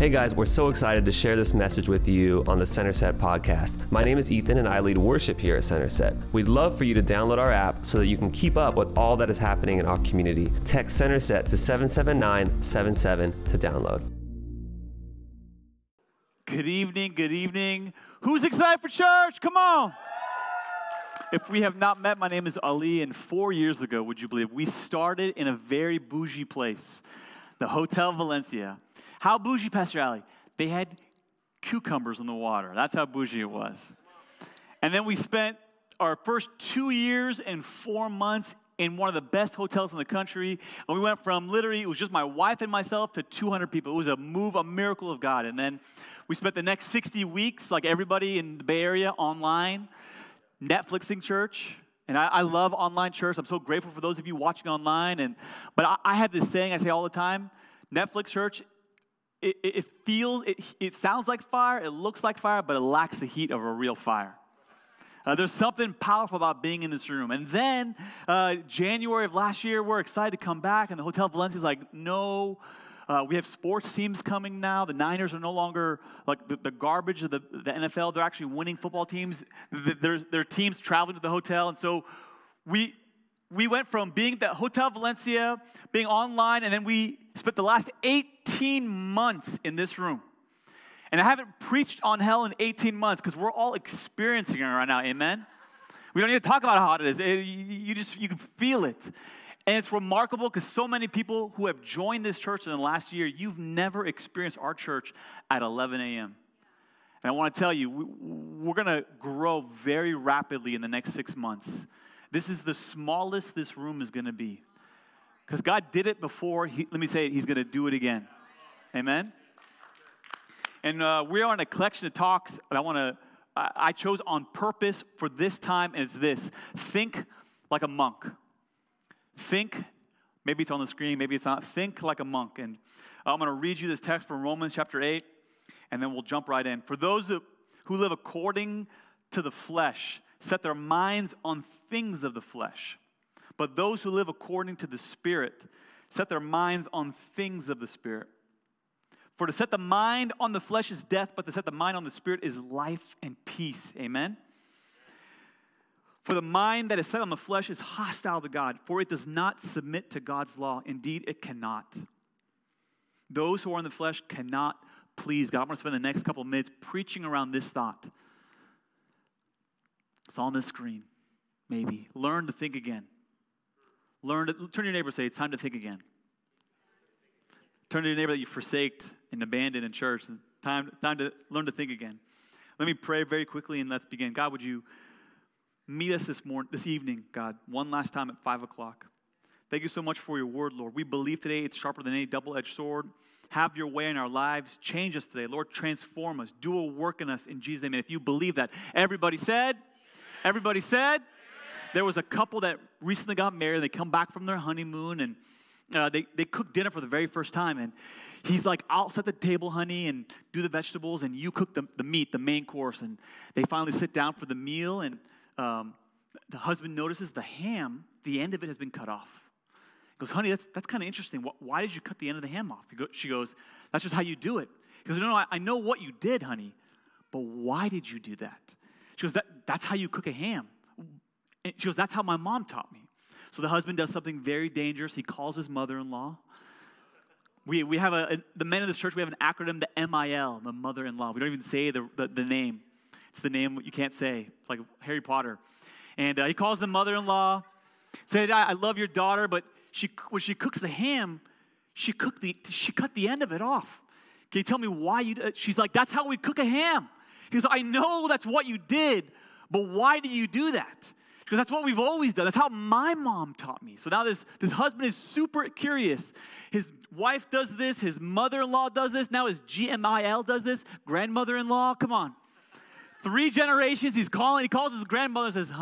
Hey guys, we're so excited to share this message with you on the Center Set podcast. My name is Ethan and I lead worship here at Center Set. We'd love for you to download our app so that you can keep up with all that is happening in our community. Text Center Set to 77977 to download. Good evening, good evening. Who's excited for church? Come on. If we have not met, my name is Ali, and four years ago, would you believe, we started in a very bougie place, the Hotel Valencia. How bougie, Pastor Ali? They had cucumbers in the water. That's how bougie it was. And then we spent our first two years and four months in one of the best hotels in the country. And we went from literally, it was just my wife and myself to 200 people. It was a move, a miracle of God. And then we spent the next 60 weeks, like everybody in the Bay Area, online, Netflixing church. And I, I love online church. I'm so grateful for those of you watching online. And but I, I have this saying I say all the time: Netflix church it, it, feels, it, it sounds like fire, it looks like fire, but it lacks the heat of a real fire. Uh, there's something powerful about being in this room. And then, uh, January of last year, we're excited to come back, and the Hotel Valencia is like, no, uh, we have sports teams coming now. The Niners are no longer like the, the garbage of the, the, NFL. They're actually winning football teams. Their, their teams traveling to the hotel. And so we, we went from being at the Hotel Valencia, being online, and then we spent the last 18 months in this room. And I haven't preached on hell in 18 months because we're all experiencing it right now. Amen? We don't need to talk about how hot it is. It, you just, you can feel it. And it's remarkable because so many people who have joined this church in the last year, you've never experienced our church at 11 a.m. And I want to tell you, we're going to grow very rapidly in the next six months. This is the smallest this room is going to be. Because God did it before. He, let me say it, He's going to do it again. Amen? And uh, we're on a collection of talks I want to, I chose on purpose for this time, and it's this think like a monk. Think, maybe it's on the screen, maybe it's not. Think like a monk. And I'm going to read you this text from Romans chapter 8, and then we'll jump right in. For those who live according to the flesh, set their minds on things of the flesh. But those who live according to the Spirit set their minds on things of the Spirit. For to set the mind on the flesh is death, but to set the mind on the Spirit is life and peace. Amen? For the mind that is set on the flesh is hostile to God, for it does not submit to God's law. Indeed, it cannot. Those who are in the flesh cannot please God. I'm going to spend the next couple of minutes preaching around this thought. It's on the screen, maybe. Learn to think again. Learn to turn to your neighbor say, It's time to think again. Turn to your neighbor that you forsaked and abandoned in church. Time, time to learn to think again. Let me pray very quickly and let's begin. God, would you meet us this morning, this evening, God, one last time at five o'clock. Thank you so much for your word, Lord. We believe today it's sharper than any double-edged sword. Have your way in our lives. Change us today. Lord, transform us. Do a work in us in Jesus' name. And if you believe that, everybody said, Everybody said? There was a couple that recently got married. They come back from their honeymoon and uh, they, they cook dinner for the very first time. And he's like, I'll set the table, honey, and do the vegetables, and you cook the, the meat, the main course. And they finally sit down for the meal, and um, the husband notices the ham, the end of it has been cut off. He goes, honey, that's, that's kind of interesting. Why did you cut the end of the ham off? Go, she goes, that's just how you do it. He goes, no, no, I, I know what you did, honey, but why did you do that? She goes, that, That's how you cook a ham. And she goes, That's how my mom taught me. So the husband does something very dangerous. He calls his mother in law. We, we have a, a, the men of this church, we have an acronym, the MIL, the mother in law. We don't even say the, the, the, name, it's the name you can't say. It's like Harry Potter. And uh, he calls the mother in law, said, I, I love your daughter, but she, when she cooks the ham, she, cooked the, she cut the end of it off. Can you tell me why you? She's like, That's how we cook a ham. He goes, I know that's what you did, but why do you do that? Because that's what we've always done. That's how my mom taught me. So now this, this husband is super curious. His wife does this, his mother in law does this, now his GMIL does this, grandmother in law, come on. Three generations, he's calling, he calls his grandmother and says,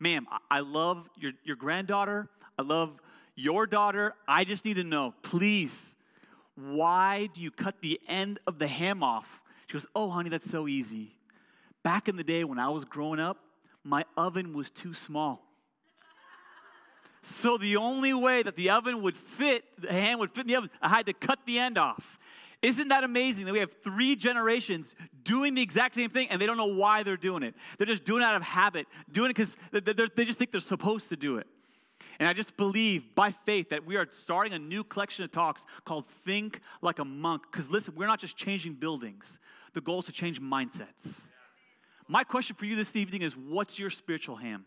Ma'am, I love your, your granddaughter, I love your daughter. I just need to know, please, why do you cut the end of the ham off she goes, Oh, honey, that's so easy. Back in the day when I was growing up, my oven was too small. So the only way that the oven would fit, the hand would fit in the oven, I had to cut the end off. Isn't that amazing that we have three generations doing the exact same thing and they don't know why they're doing it? They're just doing it out of habit, doing it because they just think they're supposed to do it. And I just believe by faith that we are starting a new collection of talks called Think Like a Monk. Because listen, we're not just changing buildings, the goal is to change mindsets. My question for you this evening is what's your spiritual ham?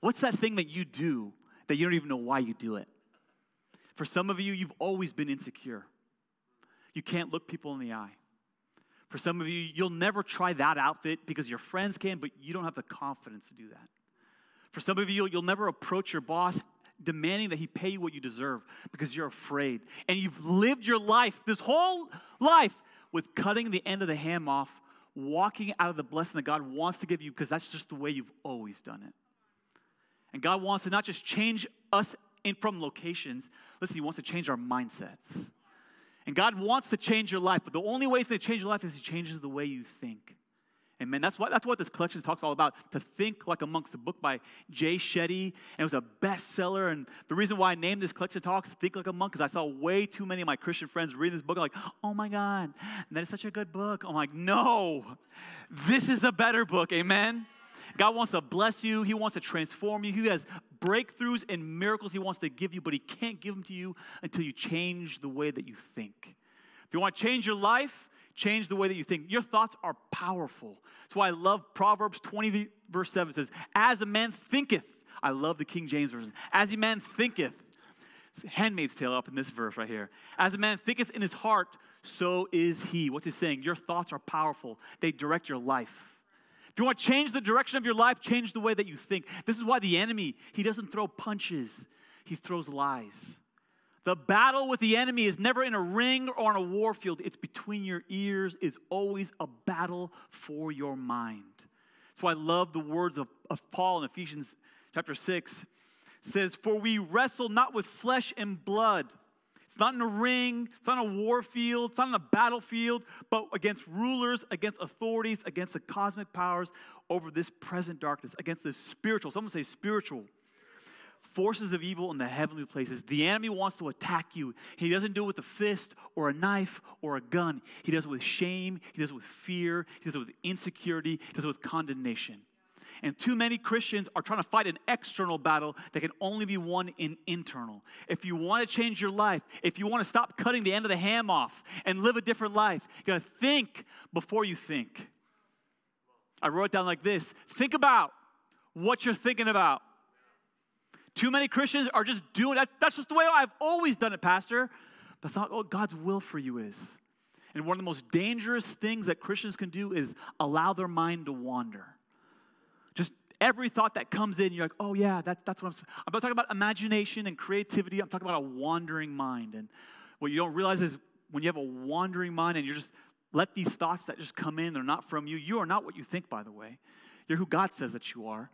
What's that thing that you do that you don't even know why you do it? For some of you, you've always been insecure. You can't look people in the eye. For some of you, you'll never try that outfit because your friends can, but you don't have the confidence to do that. For some of you, you'll never approach your boss demanding that he pay you what you deserve because you're afraid. And you've lived your life, this whole life, with cutting the end of the ham off, walking out of the blessing that God wants to give you because that's just the way you've always done it. And God wants to not just change us in, from locations, listen, He wants to change our mindsets. And God wants to change your life, but the only way to change your life is He changes the way you think. Amen. That's what, that's what this collection talks all about. To think like a monk's a book by Jay Shetty, and it was a bestseller. And the reason why I named this collection talks "Think Like a Monk" because I saw way too many of my Christian friends read this book. I'm like, oh my God, that is such a good book. I'm like, no, this is a better book. Amen. God wants to bless you. He wants to transform you. He has breakthroughs and miracles He wants to give you, but He can't give them to you until you change the way that you think. If you want to change your life, change the way that you think. Your thoughts are powerful. That's why I love Proverbs 20, verse 7 says, As a man thinketh, I love the King James version, as a man thinketh, handmaid's tale up in this verse right here. As a man thinketh in his heart, so is he. What's he saying? Your thoughts are powerful, they direct your life. If you want to change the direction of your life, change the way that you think. This is why the enemy, he doesn't throw punches, he throws lies. The battle with the enemy is never in a ring or on a war field. It's between your ears. It's always a battle for your mind. That's why I love the words of, of Paul in Ephesians chapter 6. It says, For we wrestle not with flesh and blood. It's not in a ring, it's not in a war field, it's not in a battlefield, but against rulers, against authorities, against the cosmic powers over this present darkness, against the spiritual, someone say spiritual forces of evil in the heavenly places. The enemy wants to attack you. He doesn't do it with a fist or a knife or a gun. He does it with shame, he does it with fear, he does it with insecurity, he does it with condemnation. And too many Christians are trying to fight an external battle that can only be won in internal. If you want to change your life, if you want to stop cutting the end of the ham off and live a different life, you got to think before you think. I wrote it down like this Think about what you're thinking about. Too many Christians are just doing that. That's just the way I've always done it, Pastor. That's not what oh, God's will for you is. And one of the most dangerous things that Christians can do is allow their mind to wander. Just every thought that comes in, you're like, oh, yeah, that's, that's what I'm I'm not talking about imagination and creativity. I'm talking about a wandering mind. And what you don't realize is when you have a wandering mind and you're just let these thoughts that just come in, they're not from you. You are not what you think, by the way. You're who God says that you are.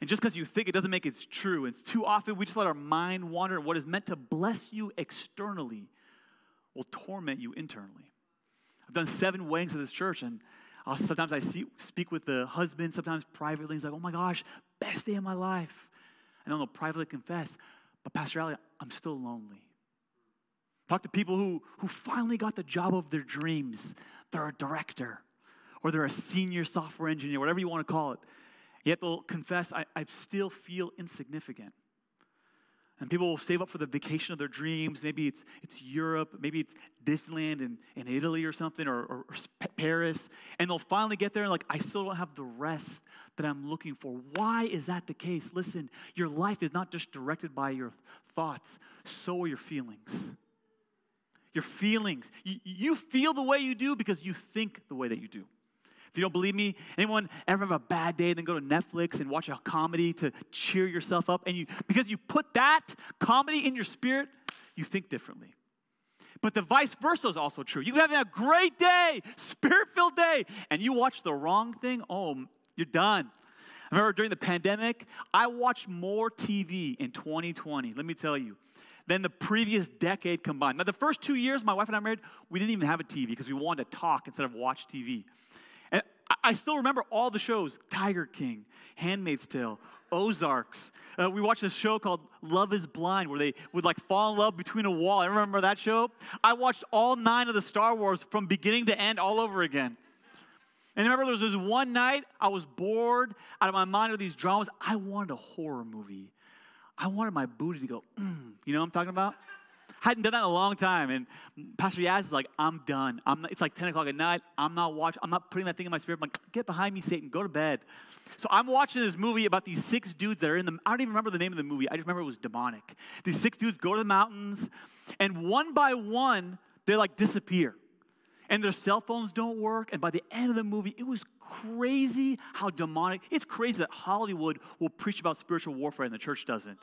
And just because you think it doesn't make it true. And too often we just let our mind wander. What is meant to bless you externally will torment you internally. I've done seven weddings of this church, and I'll, sometimes I see, speak with the husband, sometimes privately. He's like, oh my gosh, best day of my life. And I'll privately confess, but Pastor Ali, I'm still lonely. Talk to people who, who finally got the job of their dreams. They're a director, or they're a senior software engineer, whatever you want to call it. Yet they'll confess, I, I still feel insignificant. And people will save up for the vacation of their dreams. Maybe it's, it's Europe, maybe it's Disneyland in, in Italy or something, or, or, or, Paris. And they'll finally get there and, like, I still don't have the rest that I'm looking for. Why is that the case? Listen, your life is not just directed by your thoughts, so are your feelings. Your feelings. You, you feel the way you do because you think the way that you do. If you don't believe me, anyone ever have a bad day, then go to Netflix and watch a comedy to cheer yourself up? And you, because you put that comedy in your spirit, you think differently. But the vice versa is also true. You can have a great day, spirit filled day, and you watch the wrong thing, oh, you're done. I remember during the pandemic, I watched more TV in 2020, let me tell you, than the previous decade combined. Now, the first two years my wife and I married, we didn't even have a TV because we wanted to talk instead of watch TV. I still remember all the shows Tiger King, Handmaid's Tale, Ozarks. Uh, we watched a show called Love is Blind where they would like fall in love between a wall. I remember that show. I watched all nine of the Star Wars from beginning to end all over again. And remember there was this one night I was bored out of my mind with these dramas. I wanted a horror movie. I wanted my booty to go, mm. you know what I'm talking about? Hadn't done that in a long time. And Pastor Yaz is like, I'm done. I'm not, it's like 10 o'clock at night. I'm not watching, I'm not putting that thing in my spirit. I'm like, get behind me, Satan. Go to bed. So I'm watching this movie about these six dudes that are in the, I don't even remember the name of the movie. I just remember it was demonic. These six dudes go to the mountains, and one by one, they like disappear. And their cell phones don't work. And by the end of the movie, it was crazy how demonic. It's crazy that Hollywood will preach about spiritual warfare and the church doesn't.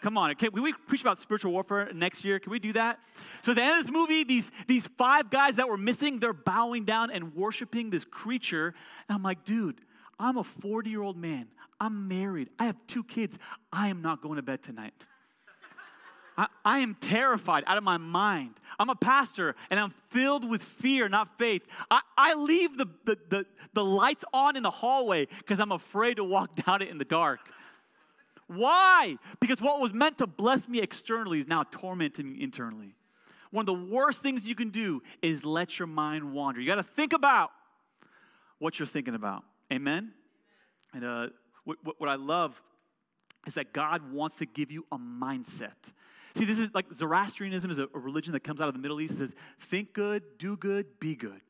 Come on, can we preach about spiritual warfare next year? Can we do that? So at the end of this movie, these, these five guys that were missing, they're bowing down and worshiping this creature. And I'm like, dude, I'm a 40 year old man. I'm married. I have two kids. I am not going to bed tonight. I, I, am terrified out of my mind. I'm a pastor and I'm filled with fear, not faith. I, I leave the, the, the, the lights on in the hallway because I'm afraid to walk down it in the dark. Why? Because what was meant to bless me externally is now tormenting me internally. One of the worst things you can do is let your mind wander. You got to think about what you're thinking about. Amen? And uh, what, what, I love is that God wants to give you a mindset. See, this is like Zoroastrianism is a, religion that comes out of the Middle East. It says, think good, do good, be good.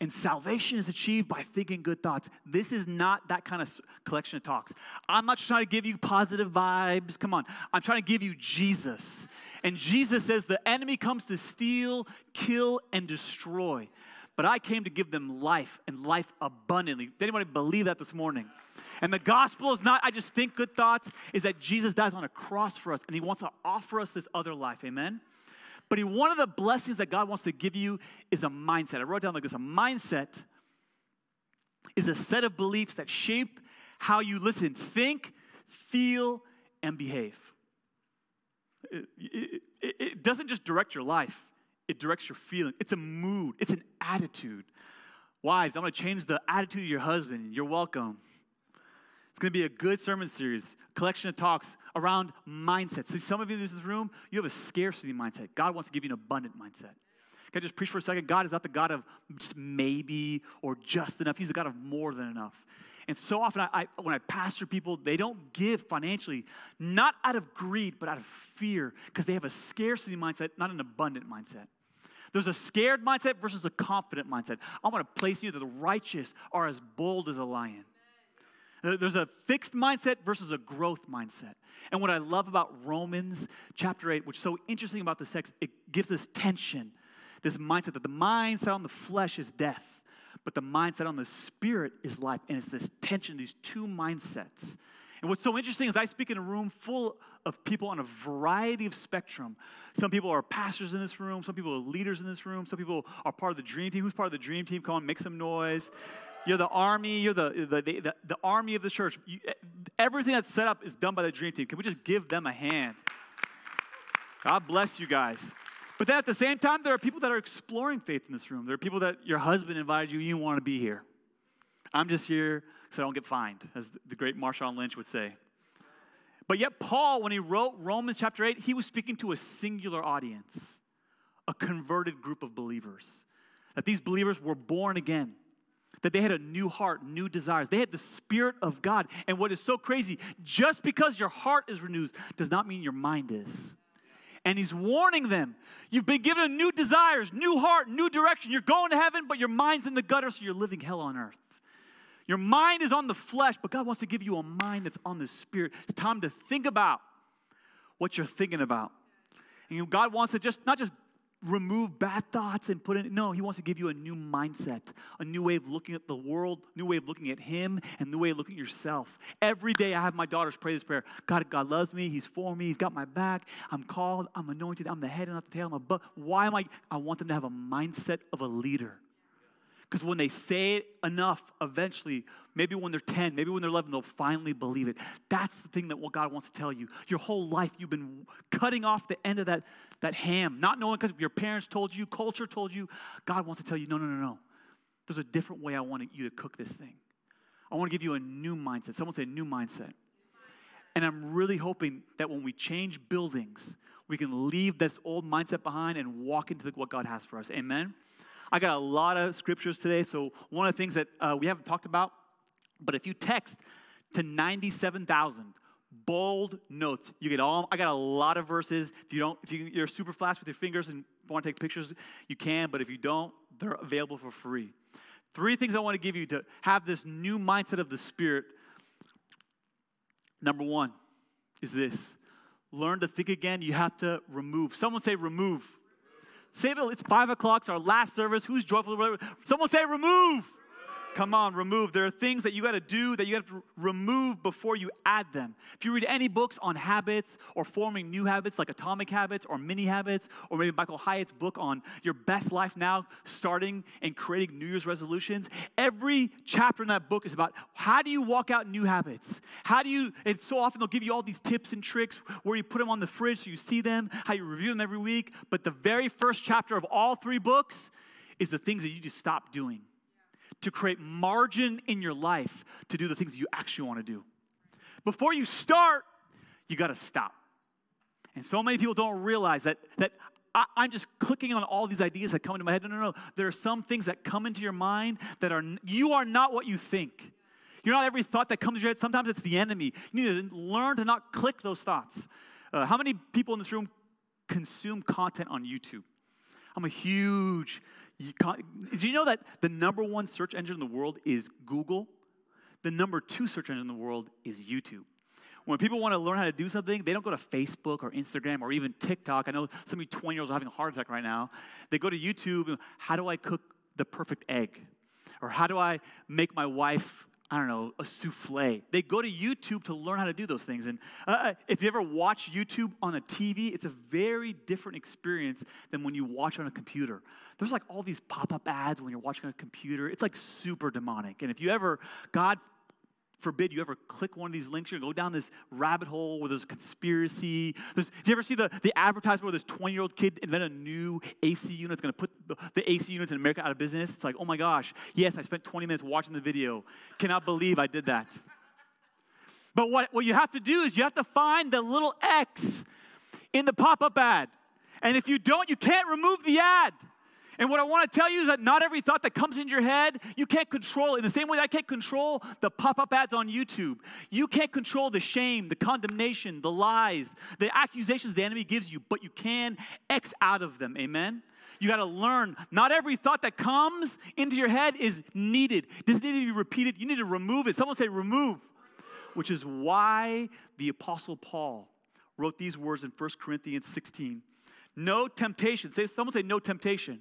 And salvation is achieved by thinking good thoughts. This is not that kind of collection of talks. I'm not trying to give you positive vibes. Come on. I'm trying to give you Jesus. And Jesus says the enemy comes to steal, kill, and destroy. But I came to give them life and life abundantly. Did anybody believe that this morning? And the gospel is not, I just think good thoughts, is that Jesus dies on a cross for us and he wants to offer us this other life. Amen? But one of the blessings that God wants to give you is a mindset. I wrote down like this a mindset is a set of beliefs that shape how you listen, think, feel, and behave. It, it, it, it doesn't just direct your life, it directs your feeling. It's a mood, it's an attitude. Wives, I'm gonna change the attitude of your husband. You're welcome. It's going to be a good sermon series, collection of talks around mindset. So, some of you in this room, you have a scarcity mindset. God wants to give you an abundant mindset. Can I just preach for a second? God is not the God of just maybe or just enough, He's the God of more than enough. And so often, I, I, when I pastor people, they don't give financially, not out of greed, but out of fear, because they have a scarcity mindset, not an abundant mindset. There's a scared mindset versus a confident mindset. I want to place you that the righteous are as bold as a lion. Uh, there's a fixed mindset versus a growth mindset. And what I love about Romans chapter 8, which is so interesting about this text, it gives us tension. This mindset that the mindset on the flesh is death, but the mindset on the spirit is life. And it's this tension, these two mindsets. And what's so interesting is I speak in a room full of people on a variety of spectrum. Some people are pastors in this room, some people are leaders in this room, some people are part of the dream team. Who's part of the dream team? Come on, make some noise. You're the army. You're the, the, the, the army of the church. You, eh, everything that's set up is done by the dream team. Can we just give them a hand? God bless you guys. But then at the same time, there are people that are exploring faith in this room. There are people that your husband invited you, you want to be here. I'm just here so I don't get fined, as the great Marshawn Lynch would say. But yet, Paul, when he wrote Romans chapter 8, he was speaking to a singular audience, a converted group of believers. That these believers were born again that they had a new heart, new desires. They had the Spirit of God. And what is so crazy, just because your heart is renewed does not mean your mind is. And he's warning them you've been given new desires, new heart, new direction. You're going to heaven, but your mind's in the gutter, so you're living hell on earth. Your mind is on the flesh, but God wants to give you a mind that's on the spirit. It's time to think about what you're thinking about. And God wants to just not just remove bad thoughts and put in no he wants to give you a new mindset a new way of looking at the world new way of looking at him and new way of looking at yourself. Every day i have my daughters pray this prayer. God god loves me. He's for me. He's got my back. I'm called. I'm anointed. I'm the head and not the tail. I'm above why am i i want them to have a mindset of a leader because when they say it enough, eventually, maybe when they're 10, maybe when they're 11, they'll finally believe it. That's the thing that what God wants to tell you. Your whole life, you've been cutting off the end of that, that ham, not knowing because your parents told you, culture told you. God wants to tell you, no, no, no, no. There's a different way I want you to cook this thing. I want to give you a new mindset. Someone say a new mindset. And I'm really hoping that when we change buildings, we can leave this old mindset behind and walk into what God has for us. Amen? I got a lot of scriptures today. So, one of the things that uh, we haven't talked about, but if you text to 97,000, bold notes. You get all. I got a lot of verses. If you don't, if you, you're super fast with your fingers and want to take pictures, you can. But if you don't, they're available for free. Three things I want to give you to have this new mindset of the Spirit. Number one is this: learn to think again. You have to remove. Someone say remove. Say it. It's five o'clock. It's our last service. Who's joyful? Someone say remove. Come on, remove. There are things that you got to do that you have to remove before you add them. If you read any books on habits or forming new habits like Atomic Habits or Mini Habits, or maybe Michael Hyatt's book on your best life now, starting and creating New Year's resolutions, every chapter in that book is about how do you walk out new habits? How do you, and so often they'll give you all these tips and tricks where you put them on the fridge so you see them, how you review them every week. But the very first chapter of all three books is the things that you just stop doing to create margin in your life to do the things you actually want to do. Before you start, you got to stop. And so many people don't realize that, that I, am just clicking on all these ideas that come into my head. No, no, no. There are some things that come into your mind that are, you are not what you think. You're not every thought that comes to your head. Sometimes it's the enemy. You need to learn to not click those thoughts. Uh, how many people in this room consume content on YouTube? I'm a huge you do you know that the number one search engine in the world is Google? The number two search engine in the world is YouTube. When people want to learn how to do something, they don't go to Facebook or Instagram or even TikTok. I know some of you 20 year olds are having a heart attack right now. They go to YouTube how do I cook the perfect egg? Or how do I make my wife I don't know, a souffle. They go to YouTube to learn how to do those things. And uh, uh if you ever watch YouTube on a TV, it's a very different experience than when you watch on a computer. There's like all these pop up ads when you're watching on a computer. It's like super demonic. And if you ever, God forbid you ever click one of these links, you're gonna go down this rabbit hole where there's a conspiracy. There's, did you ever see the, the advertisement where this 20 year old kid invented a new AC unit that's gonna put the, the, AC units in America out of business? It's like, oh my gosh, yes, I spent 20 minutes watching the video. Cannot believe I did that. But what, what you have to do is you have to find the little X in the pop up ad. And if you don't, you can't remove the ad. And what I want to tell you is that not every thought that comes into your head, you can't control. In the same way I can't control the pop up ads on YouTube, you can't control the shame, the condemnation, the lies, the accusations the enemy gives you, but you can X out of them. Amen? You got to learn. Not every thought that comes into your head is needed. It doesn't need to be repeated. You need to remove it. Someone say, remove. Which is why the Apostle Paul wrote these words in 1 Corinthians 16. No temptation. Say, someone say, no temptation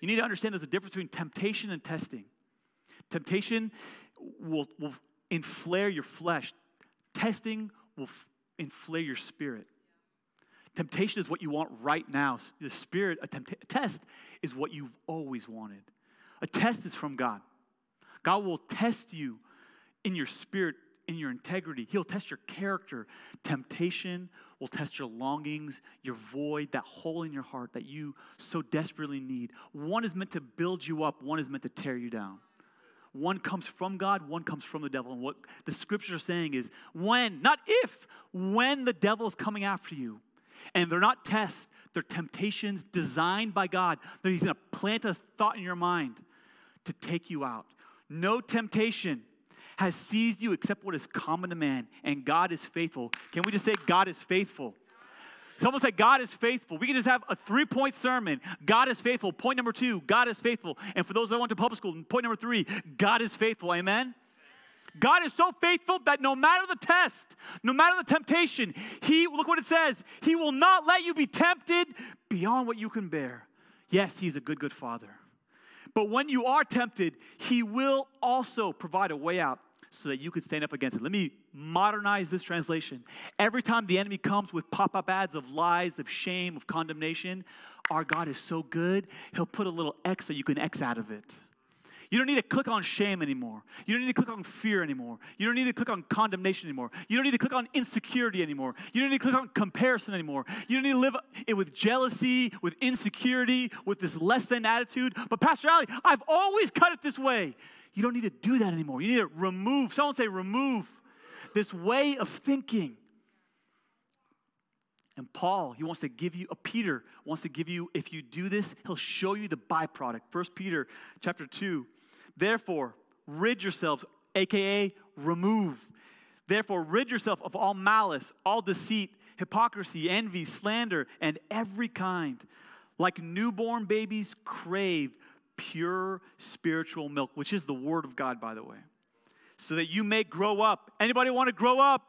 you need to understand there's a difference between temptation and testing. Temptation will, will inflare your flesh, testing will f- inflare your spirit. Temptation is what you want right now. The spirit, a, tempt- a test is what you've always wanted. A test is from God. God will test you in your spirit in your integrity. He'll test your character. Temptation will test your longings, your void, that hole in your heart that you so desperately need. One is meant to build you up, one is meant to tear you down. One comes from God, one comes from the devil. And what the scriptures are saying is when, not if, when the devil is coming after you. And they're not tests, they're temptations designed by God. That He's to plant a thought in your mind to take you out. No temptation has seized you except what is common to man, and God is faithful. Can we just say, God is faithful? Someone say, God is faithful. We can just have a three point sermon. God is faithful. Point number two, God is faithful. And for those that went to public school, point number three, God is faithful. Amen? God is so faithful that no matter the test, no matter the temptation, He, look what it says, He will not let you be tempted beyond what you can bear. Yes, He's a good, good Father. But when you are tempted, He will also provide a way out so that you could stand up against it. Let me modernize this translation. Every time the enemy comes with pop up ads of lies, of shame, of condemnation, our God is so good, he'll put a little X so you can X out of it. You don't need to click on shame anymore. You don't need to click on fear anymore. You don't need to click on condemnation anymore. You don't need to click on insecurity anymore. You don't need to click on comparison anymore. You don't need to live it with jealousy, with insecurity, with this less than attitude. But Pastor Ali, I've always cut it this way. You don't need to do that anymore. You need to remove. Someone say remove. this way of thinking. And Paul, he wants to give you, a uh, Peter wants to give you, if you do this, he'll show you the byproduct. First Peter chapter 2. Therefore, rid yourselves, aka remove. Therefore, rid yourself of all malice, all deceit, hypocrisy, envy, slander, and every kind. Like newborn babies, crave pure spiritual milk, which is the word of God, by the way, so that you may grow up. Anybody want to grow up?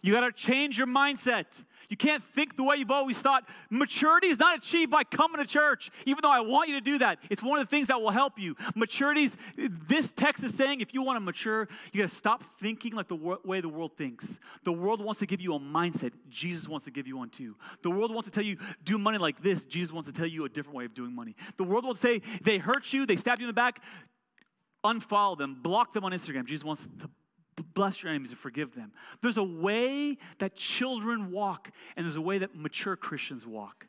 You got to change your mindset. You can't think the way you've always thought. Maturity is not achieved by coming to church, even though I want you to do that. It's one of the things that will help you. Maturity this text is saying if you want to mature, you got to stop thinking like the way the world thinks. The world wants to give you a mindset, Jesus wants to give you one too. The world wants to tell you, do money like this, Jesus wants to tell you a different way of doing money. The world will say, they hurt you, they stabbed you in the back, unfollow them, block them on Instagram. Jesus wants to bless your enemies and forgive them. There's a way that children walk, and there's a way that mature Christians walk.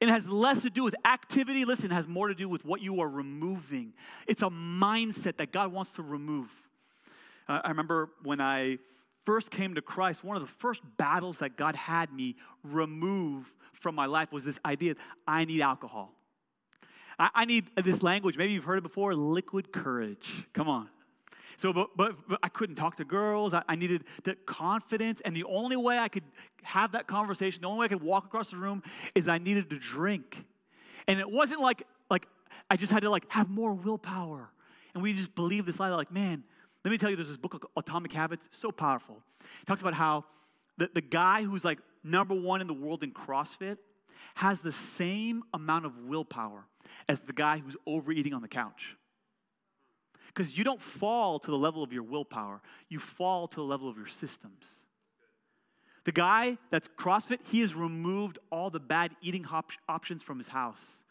It has less to do with activity. Listen, it has more to do with what you are removing. It's a mindset that God wants to remove. Uh, I remember when I first came to Christ, one of the first battles that God had me remove from my life was this idea I need alcohol. I, I need this language. Maybe you've heard it before liquid courage. Come on. So, but, but, but I couldn't talk to girls. I, I needed that confidence. And the only way I could have that conversation, the only way I could walk across the room is I needed to drink. And it wasn't like, like I just had to like have more willpower. And we just believe this lie like, man, let me tell you, there's this book, Atomic Habits, so powerful. It talks about how the, the guy who's like number one in the world in CrossFit has the same amount of willpower as the guy who's overeating on the couch. Because you don't fall to the level of your willpower, you fall to the level of your systems. The guy that's CrossFit, he has removed all the bad eating op- options from his house.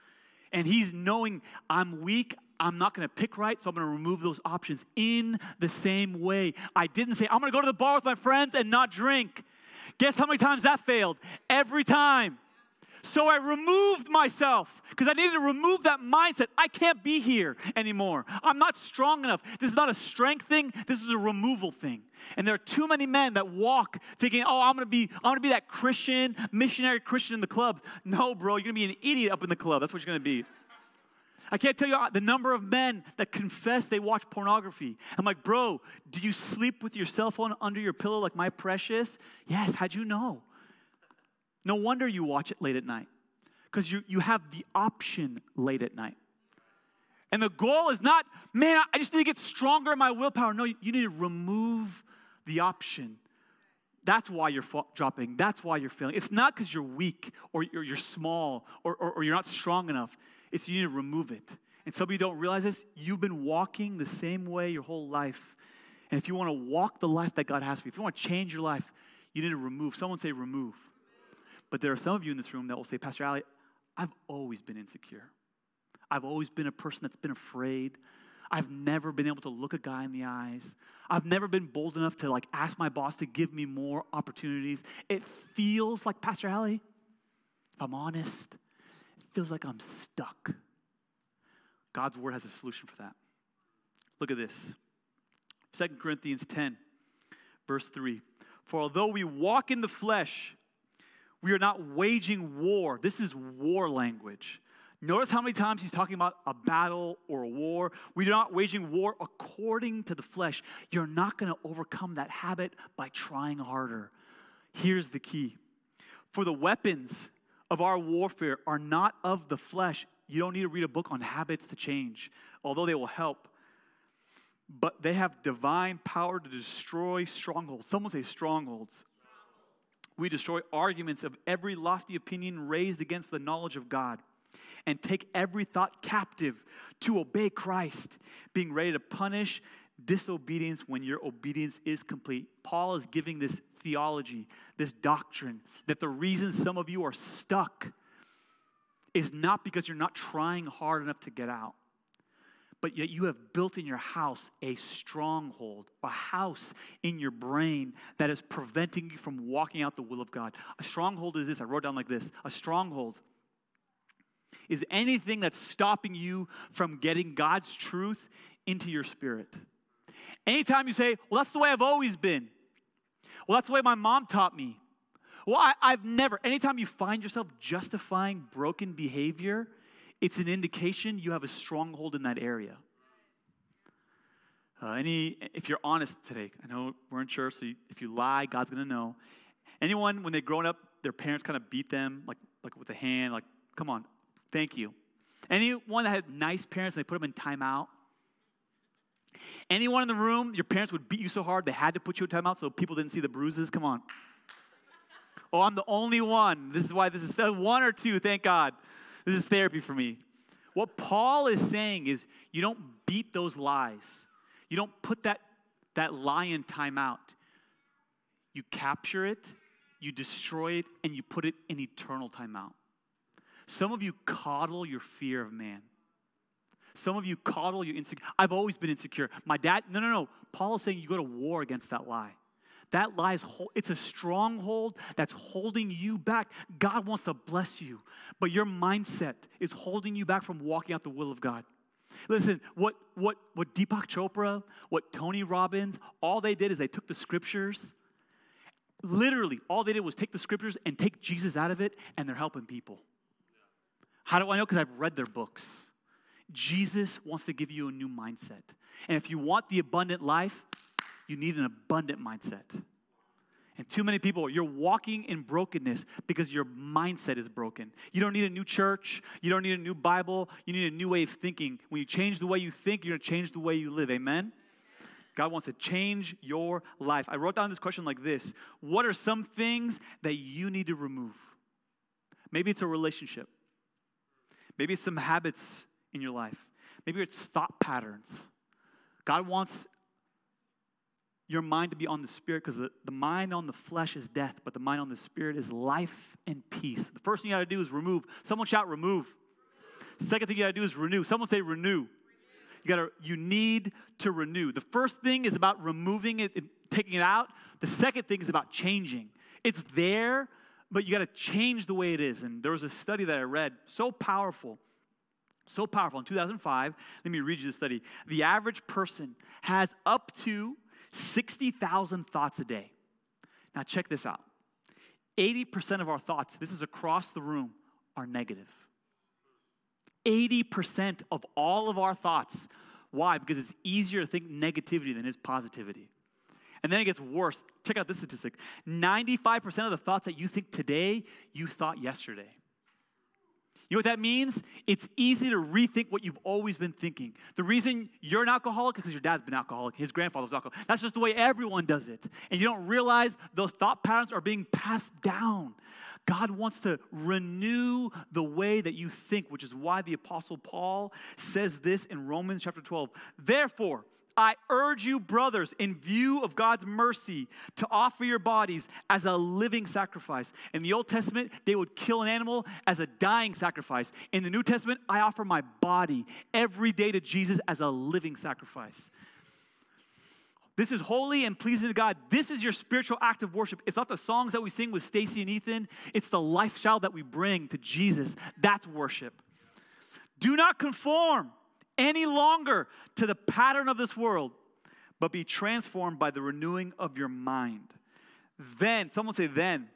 And he's knowing I'm weak, I'm not gonna pick right, so I'm gonna remove those options in the same way. I didn't say, I'm gonna go to the bar with my friends and not drink. Guess how many times that failed? Every time. So I removed myself because I needed to remove that mindset. I can't be here anymore. I'm not strong enough. This is not a strength thing, this is a removal thing. And there are too many men that walk thinking, oh, I'm gonna be, I'm gonna be that Christian, missionary Christian in the club. No, bro, you're gonna be an idiot up in the club. That's what you're gonna be. I can't tell you uh, the number of men that confess they watch pornography. I'm like, bro, do you sleep with your cell phone under your pillow like my precious? Yes, how'd you know? No wonder you watch it late at night because you, you have the option late at night. And the goal is not, man, I just need to get stronger in my willpower. No, you need to remove the option. That's why you're dropping. That's why you're failing. It's not because you're weak or you're, you're small or, or, or you're not strong enough. It's you need to remove it. And some of you don't realize this. You've been walking the same way your whole life. And if you want to walk the life that God has for you, if you want to change your life, you need to remove. Someone say remove. But there are some of you in this room that will say, Pastor Ali, I've always been insecure. I've always been a person that's been afraid. I've never been able to look a guy in the eyes. I've never been bold enough to like ask my boss to give me more opportunities. It feels like Pastor Ali, if I'm honest, it feels like I'm stuck. God's word has a solution for that. Look at this. 2 Corinthians 10, verse 3. For although we walk in the flesh, we are not waging war. This is war language. Notice how many times he's talking about a battle or a war. We are not waging war according to the flesh. You're not going to overcome that habit by trying harder. Here's the key for the weapons of our warfare are not of the flesh. You don't need to read a book on habits to change, although they will help. But they have divine power to destroy strongholds. Someone say strongholds. We destroy arguments of every lofty opinion raised against the knowledge of God and take every thought captive to obey Christ, being ready to punish disobedience when your obedience is complete. Paul is giving this theology, this doctrine, that the reason some of you are stuck is not because you're not trying hard enough to get out but yet you have built in your house a stronghold, a house in your brain that is preventing you from walking out the will of God. A stronghold is this I wrote down like this a stronghold is anything that's stopping you from getting God's truth into your spirit. Anytime you say, well, that's the way I've always been, Well, that's the way my mom taught me. Well, I, I've never, anytime you find yourself justifying broken behavior, it's an indication you have a stronghold in that area. Uh, any, if you're honest today, I know we're in church, so you, if you lie, God's gonna know. Anyone, when they're growing up, their parents kind of beat them, like, like with a hand, like, come on, thank you. Anyone that had nice parents and they put them in timeout? Anyone in the room, your parents would beat you so hard they had to put you in timeout so people didn't see the bruises? Come on. Oh, I'm the only one. This is why this is one or two, thank God. This is therapy for me. What Paul is saying is you don't beat those lies. You don't put that, that lie in timeout. You capture it, you destroy it, and you put it in eternal timeout. Some of you coddle your fear of man. Some of you coddle your insecure. I've always been insecure. My dad, no, no, no. Paul is saying you go to war against that lie. That lies, it's a stronghold that's holding you back. God wants to bless you, but your mindset is holding you back from walking out the will of God. Listen, what, what, what Deepak Chopra, what Tony Robbins, all they did is they took the scriptures. Literally, all they did was take the scriptures and take Jesus out of it, and they're helping people. How do I know? Because I've read their books. Jesus wants to give you a new mindset. And if you want the abundant life, you need an abundant mindset. And too many people, you're walking in brokenness because your mindset is broken. You don't need a new church. You don't need a new Bible. You need a new way of thinking. When you change the way you think, you're going to change the way you live. Amen? God wants to change your life. I wrote down this question like this What are some things that you need to remove? Maybe it's a relationship, maybe it's some habits in your life, maybe it's thought patterns. God wants your mind to be on the spirit because the, the mind on the flesh is death, but the mind on the spirit is life and peace. The first thing you got to do is remove. Someone shout remove. Second thing you got to do is renew. Someone say renew. You got to you need to renew. The first thing is about removing it and taking it out. The second thing is about changing. It's there, but you got to change the way it is. And there was a study that I read, so powerful. So powerful. In 2005, let me read you the study. The average person has up to 60,000 thoughts a day. Now, check this out 80% of our thoughts, this is across the room, are negative. 80% of all of our thoughts. Why? Because it's easier to think negativity than it is positivity. And then it gets worse. Check out this statistic 95% of the thoughts that you think today, you thought yesterday. You know what that means? It's easy to rethink what you've always been thinking. The reason you're an alcoholic is because your dad's been alcoholic, his grandfather was alcoholic. That's just the way everyone does it. And you don't realize those thought patterns are being passed down. God wants to renew the way that you think, which is why the Apostle Paul says this in Romans chapter 12. Therefore, I urge you, brothers, in view of God's mercy, to offer your bodies as a living sacrifice. In the Old Testament, they would kill an animal as a dying sacrifice. In the New Testament, I offer my body every day to Jesus as a living sacrifice. This is holy and pleasing to God. This is your spiritual act of worship. It's not the songs that we sing with Stacy and Ethan, it's the lifestyle that we bring to Jesus. That's worship. Do not conform any longer to the pattern of this world, but be transformed by the renewing of your mind. Then, someone say, then.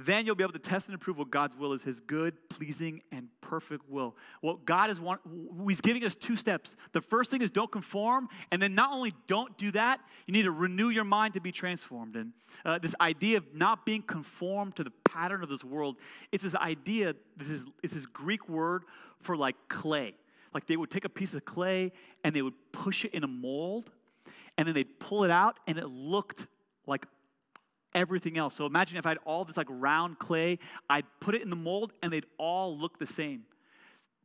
Then you'll be able to test and approve what God's will is His good, pleasing, and perfect will. What God is want, He's giving us two steps. The first thing is don't conform, and then not only don't do that, you need to renew your mind to be transformed. And uh, this idea of not being conformed to the pattern of this world, it's this idea. This is it's this Greek word for like clay. Like they would take a piece of clay and they would push it in a mold, and then they'd pull it out, and it looked like everything else. So imagine if I had all this like round clay, I'd put it in the mold, and they'd all look the same.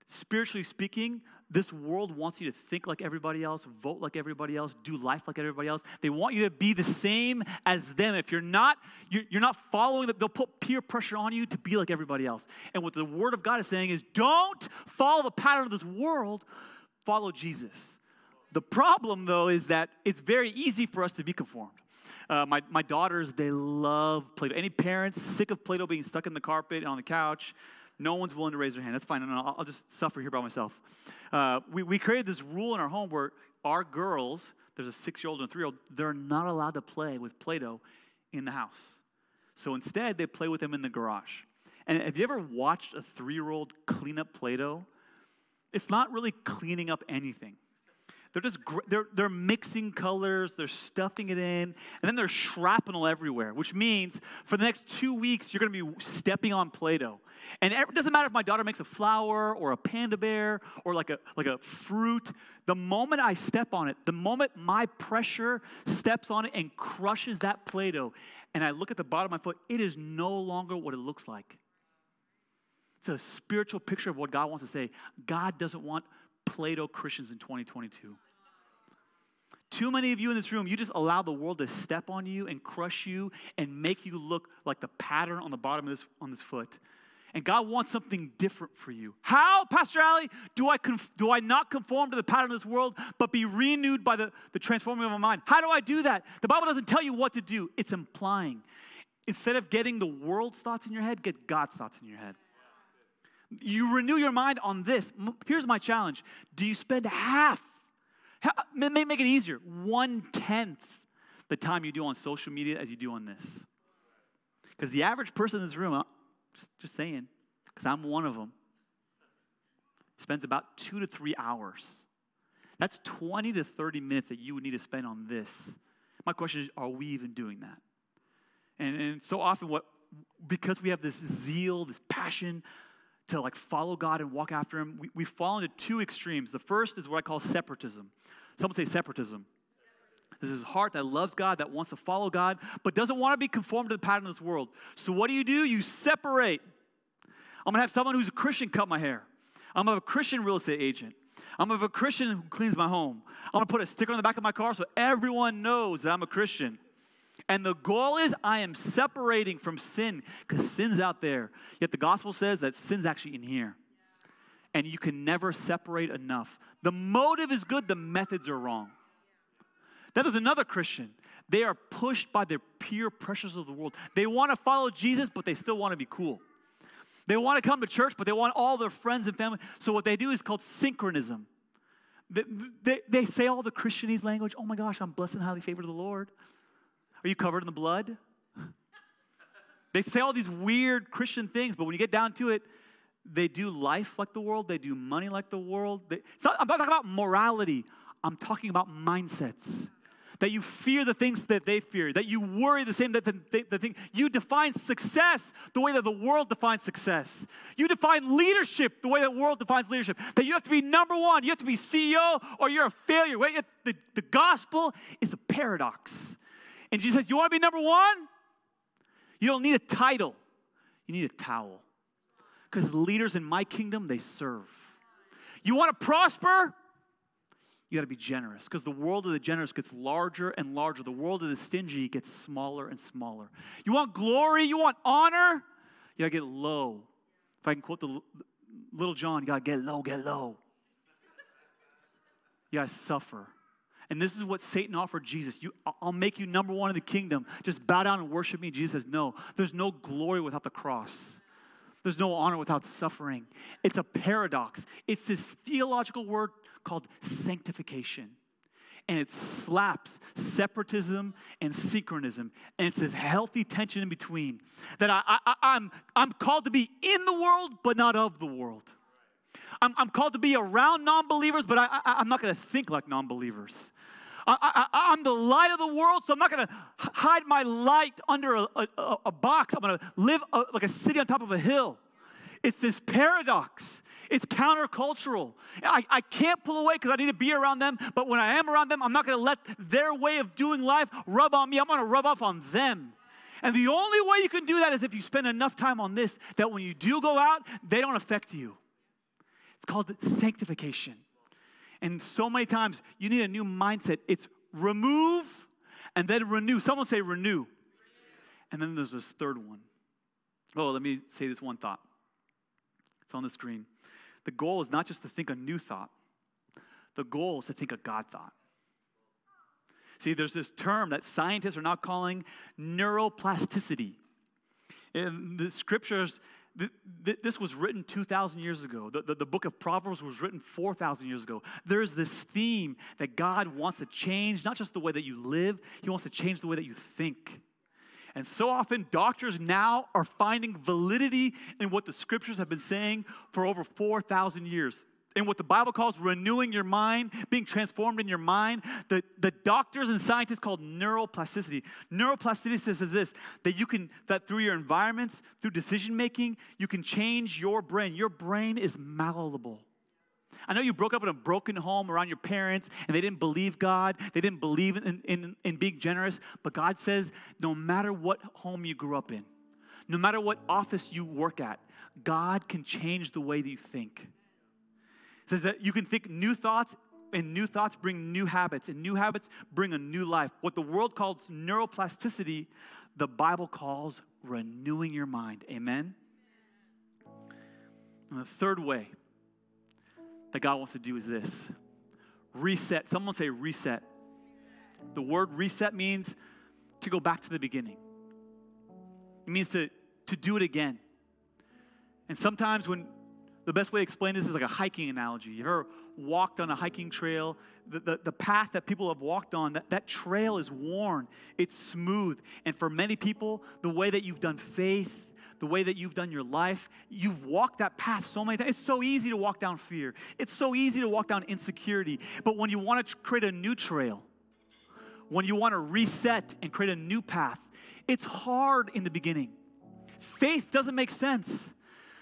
Spiritually speaking, this world wants you to think like everybody else, vote like everybody else, do life like everybody else. They want you to be the same as them. If you're not, you're, not following them, they'll put peer pressure on you to be like everybody else. And what the Word of God is saying is don't follow the pattern of this world, follow Jesus. The problem, though, is that it's very easy for us to be conformed. Uh, my, my daughters, they love Play Doh. Any parents sick of Play Doh being stuck in the carpet and on the couch? No one's willing to raise their hand. That's fine. No, no, I'll just suffer here by myself. Uh, we, we created this rule in our home where our girls, there's a six year old and a three year old, they're not allowed to play with Play Doh in the house. So instead, they play with them in the garage. And have you ever watched a three year old clean up Play Doh? It's not really cleaning up anything. They're just they're, they're mixing colors, they're stuffing it in, and then there's shrapnel everywhere, which means for the next two weeks you're going to be stepping on Play-Doh. And it doesn't matter if my daughter makes a flower or a panda bear or like a like a fruit. The moment I step on it, the moment my pressure steps on it and crushes that Play-Doh, and I look at the bottom of my foot, it is no longer what it looks like. It's a spiritual picture of what God wants to say. God doesn't want Play Doh Christians in 2022. Too many of you in this room, you just allow the world to step on you and crush you and make you look like the pattern on the bottom of this, on this foot. And God wants something different for you. How, Pastor Ali, do I, conf- do I not conform to the pattern of this world, but be renewed by the, the transforming of my mind? How do I do that? The Bible doesn't tell you what to do, it's implying. Instead of getting the world's thoughts in your head, get God's thoughts in your head. You renew your mind on this. Here's my challenge Do you spend half Make it easier. One tenth the time you do on social media as you do on this. Because the average person in this room, just, just saying, because I'm one of them, spends about two to three hours. That's 20 to 30 minutes that you would need to spend on this. My question is, are we even doing that? And, and so often, what because we have this zeal, this passion to like follow God and walk after Him, we, we fall into two extremes. The first is what I call separatism. Someone say separatism. This is a heart that loves God, that wants to follow God, but doesn't want to be conformed to the pattern of this world. So what do you do? You separate. I'm gonna have someone who's a Christian cut my hair. I'm gonna have a Christian real estate agent. I'm gonna have a Christian who cleans my home. I'm gonna put a sticker on the back of my car so everyone knows that I'm a Christian. And the goal is I am separating from sin because sin's out there. Yet the gospel says that sin's actually in here. And you can never separate enough. The motive is good, the methods are wrong. That is another Christian. They are pushed by their peer pressures of the world. They want to follow Jesus, but they still want to be cool. They want to come to church, but they want all their friends and family. So what they do is called syncretism. They, they, they say all the Christianese language. Oh my gosh, I'm blessed and highly favored of the Lord. Are you covered in the blood? They say all these weird Christian things, but when you get down to it, they do life like the world, they do money like the world. They, not, I'm not talking about morality, I'm talking about mindsets. That you fear the things that they fear, that you worry the same that the, the, the thing. You define success the way that the world defines success. You define leadership the way that the world defines leadership. That you have to be number one, you have to be CEO, or you're a failure. The, the gospel is a paradox. And Jesus says, You want to be number one? You don't need a title, you need a towel. Because leaders in my kingdom, they serve. You want to prosper? You got to be generous because the world of the generous gets larger and larger. The world of the stingy gets smaller and smaller. You want glory? You want honor? You got to get low. If I can quote the Lil Jon, you got to get low, get low. You got to suffer. And this is what Satan offered Jesus. You, I'll make you number one in the kingdom. Just bow down and worship me. Jesus says, No, there's no glory without the cross. There's no honor without suffering. It's a paradox. It's this theological word called sanctification. And it slaps separatism and syncretism. And it's this healthy tension in between. That I, I, I'm, I'm called to be in the world, but not of the world. I'm, I'm called to be around non believers, but I, I, I'm not going to think like non believers. I, am the light of the world, so I'm not going to hide my light under a, a, a box. I'm going to live a, like a city on top of a hill. It's this paradox. It's countercultural. I, I can't pull away because I need to be around them, but when I am around them, I'm not going to let their way of doing life rub on me. I'm going to rub off on them. And the only way you can do that is if you spend enough time on this that when you do go out, they don't affect you. It's called sanctification. And so many times you need a new mindset. It's remove and then renew. Someone say renew. And then there's this third one. Oh, let me say this one thought. It's on the screen. The goal is not just to think a new thought, the goal is to think a God thought. See, there's this term that scientists are now calling neuroplasticity. In the scriptures, this was written 2,000 years ago. The, the, the, book of Proverbs was written 4,000 years ago. There's this theme that God wants to change not just the way that you live, He wants to change the way that you think. And so often, doctors now are finding validity in what the scriptures have been saying for over 4,000 years. In what the Bible calls renewing your mind, being transformed in your mind, the, the doctors and scientists call neuroplasticity. Neuroplasticity says this that you can, that through your environments, through decision making, you can change your brain. Your brain is malleable. I know you broke up in a broken home around your parents and they didn't believe God, they didn't believe in, in, in being generous, but God says no matter what home you grew up in, no matter what office you work at, God can change the way that you think. Says that you can think new thoughts, and new thoughts bring new habits, and new habits bring a new life. What the world calls neuroplasticity, the Bible calls renewing your mind. Amen? And the third way that God wants to do is this reset. Someone say reset. The word reset means to go back to the beginning, it means to, to do it again. And sometimes when the best way to explain this is like a hiking analogy. You've ever walked on a hiking trail? The, the, the, path that people have walked on, that, that trail is worn, it's smooth. And for many people, the way that you've done faith, the way that you've done your life, you've walked that path so many times. It's so easy to walk down fear, it's so easy to walk down insecurity. But when you want to create a new trail, when you want to reset and create a new path, it's hard in the beginning. Faith doesn't make sense.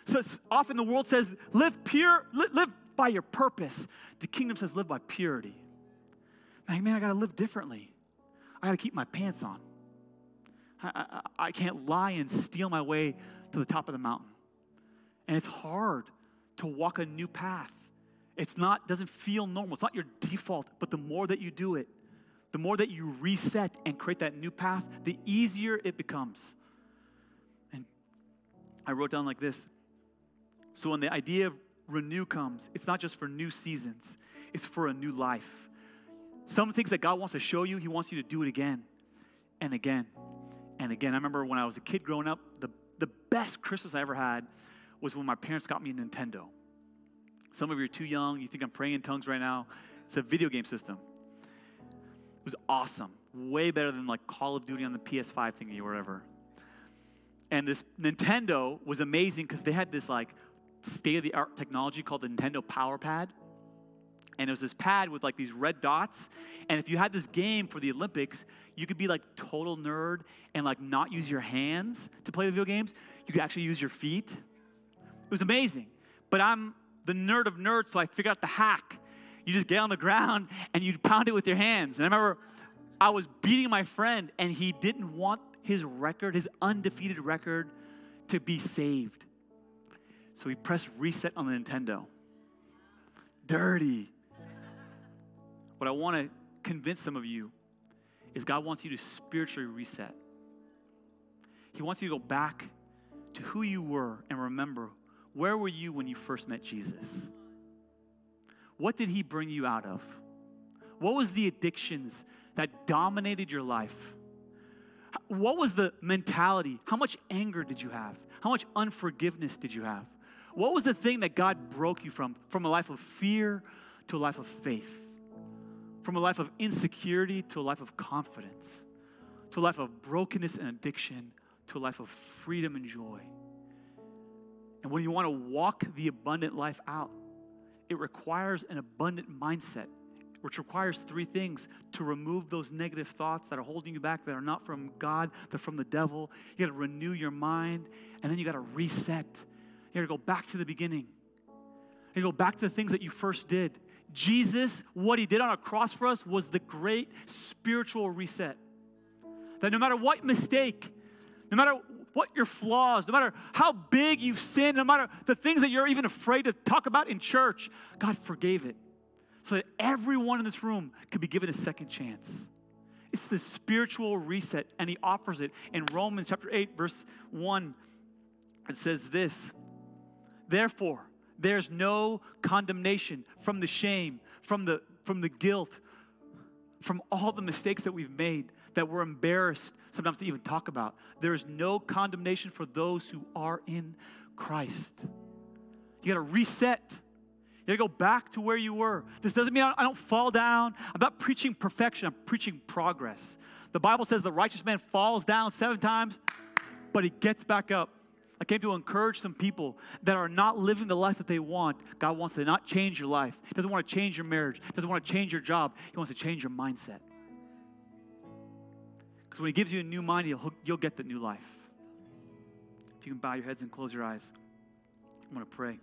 So often the world says, live pure, live by your purpose. The kingdom says, live by purity. Like, man, I got to live differently. I got to keep my pants on. I, I, I can't lie and steal my way to the top of the mountain. And it's hard to walk a new path. It's not, doesn't feel normal. It's not your default, but the more that you do it, the more that you reset and create that new path, the easier it becomes. And I wrote down like this so when the idea of renew comes, it's not just for new seasons, it's for a new life. Some things that God wants to show you, He wants you to do it again and again and again. I remember when I was a kid growing up, the, the best Christmas I ever had was when my parents got me a Nintendo. Some of you are too young, you think I'm praying in tongues right now. It's a video game system. It was awesome. Way better than like Call of Duty on the PS5 thingy or whatever. And this Nintendo was amazing because they had this like state of the art technology called the Nintendo Power Pad. And it was this pad with like these red dots. And if you had this game for the Olympics, you could be like total nerd and like not use your hands to play the video games. You could actually use your feet. It was amazing. But I'm the nerd of nerds, so I figured out the hack. You just get on the ground and you pound it with your hands. And I remember I was beating my friend, and he didn't want his record, his undefeated record, to be saved. So we pressed reset on the Nintendo. Dirty. What I want to convince some of you is God wants you to spiritually reset. He wants you to go back to who you were and remember where were you when you first met Jesus? What did he bring you out of? What was the addictions that dominated your life? What was the mentality? How much anger did you have? How much unforgiveness did you have? What was the thing that God broke you from? From a life of fear to a life of faith, from a life of insecurity to a life of confidence, to a life of brokenness and addiction to a life of freedom and joy. And when you want to walk the abundant life out, it requires an abundant mindset, which requires three things to remove those negative thoughts that are holding you back, that are not from God, they're from the devil. You got to renew your mind, and then you got to reset you got to go back to the beginning. You go back to the things that you first did. Jesus, what he did on a cross for us was the great spiritual reset. That no matter what mistake, no matter what your flaws, no matter how big you've sinned, no matter the things that you're even afraid to talk about in church, God forgave it. So that everyone in this room could be given a second chance. It's the spiritual reset, and he offers it. In Romans chapter 8, verse 1, it says this Therefore, there's no condemnation from the shame, from the, from the guilt, from all the mistakes that we've made that we're embarrassed sometimes to even talk about. There is no condemnation for those who are in Christ. You got to reset. You got to go back to where you were. This doesn't mean I don't fall down. I'm not preaching perfection, I'm preaching progress. The Bible says the righteous man falls down seven times, but he gets back up. I came to encourage some people that are not living the life that they want. God wants to not change your life. He doesn't want to change your marriage. He doesn't want to change your job. He wants to change your mindset. Because when He gives you a new mind, you'll, you'll get the new life. If you can bow your heads and close your eyes, I'm going to pray.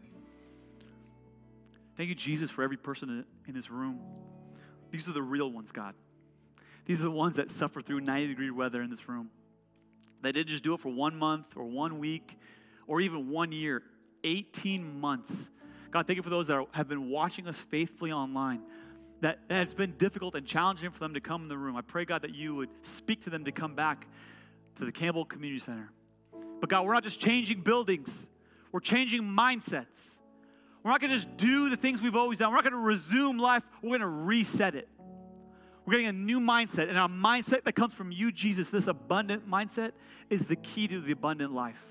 Thank you, Jesus, for every person in this room. These are the real ones, God. These are the ones that suffer through 90 degree weather in this room. They didn't just do it for one month or one week or even one year, 18 months. God, thank you for those that are, have been watching us faithfully online. That, that it's been difficult and challenging for them to come in the room. I pray, God, that you would speak to them to come back to the Campbell Community Center. But God, we're not just changing buildings, we're changing mindsets. We're not going to just do the things we've always done. We're not going to resume life. We're going to reset it. We're getting a new mindset, and a mindset that comes from you, Jesus, this abundant mindset, is the key to the abundant life.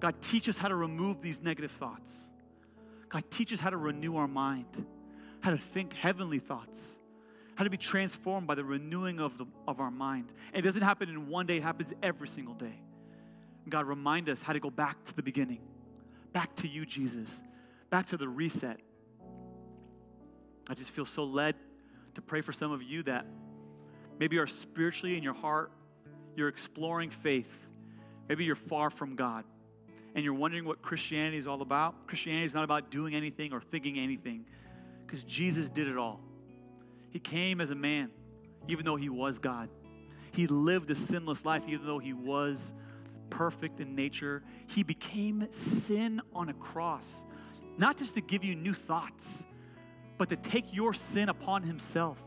God, teach us how to remove these negative thoughts. God, teach us how to renew our mind, how to think heavenly thoughts, how to be transformed by the renewing of, the, of our mind. It doesn't happen in one day, it happens every single day. God, remind us how to go back to the beginning, back to you, Jesus, back to the reset. I just feel so led to pray for some of you that maybe are spiritually in your heart, you're exploring faith. Maybe you're far from God and you're wondering what Christianity is all about. Christianity is not about doing anything or thinking anything because Jesus did it all. He came as a man, even though he was God. He lived a sinless life, even though he was perfect in nature. He became sin on a cross, not just to give you new thoughts, but to take your sin upon himself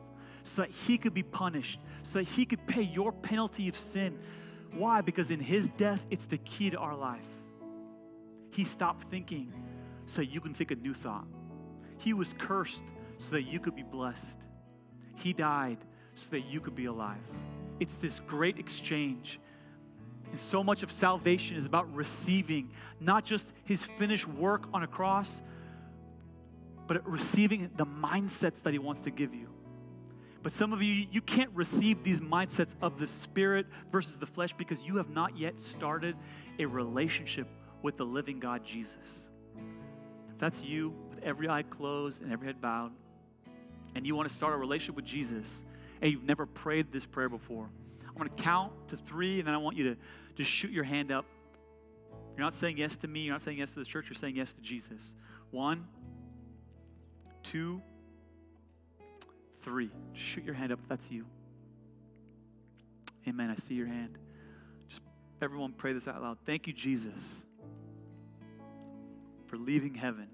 so that he could be punished, so that he could pay your penalty of sin. Why? Because in his death, it's the key to our life. He stopped thinking so you can think a new thought. He was cursed so that you could be blessed. He died so that you could be alive. It's this great exchange. And so much of salvation is about receiving not just his finished work on a cross, but receiving the mindsets that he wants to give you. But some of you, you can't receive these mindsets of the spirit versus the flesh because you have not yet started a relationship with the living God, Jesus. If that's you, with every eye closed and every head bowed, and you want to start a relationship with Jesus, and you've never prayed this prayer before, I'm going to count to three, and then I want you to just shoot your hand up. You're not saying yes to me, you're not saying yes to the church, you're saying yes to Jesus. One, two, three. Shoot your hand up if that's you. Amen. I see your hand. Just everyone pray this out loud. Thank you, Jesus, for leaving heaven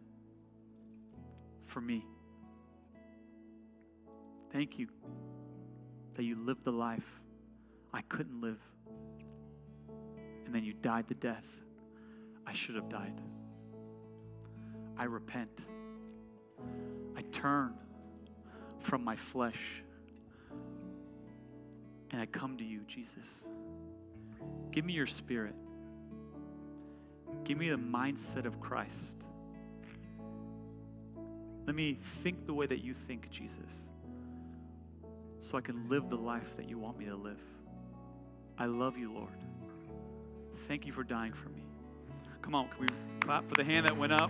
for me. Thank you that you lived the life I couldn't live. And then you died the death I should have died. I repent turn from my flesh and I come to you, Jesus. Give me your spirit. Give me the mindset of Christ. Let me think the way that you think, Jesus, so I can live the life that you want me to live. I love you, Lord. Thank you for dying for me. Come on, can we clap for the hand that went up?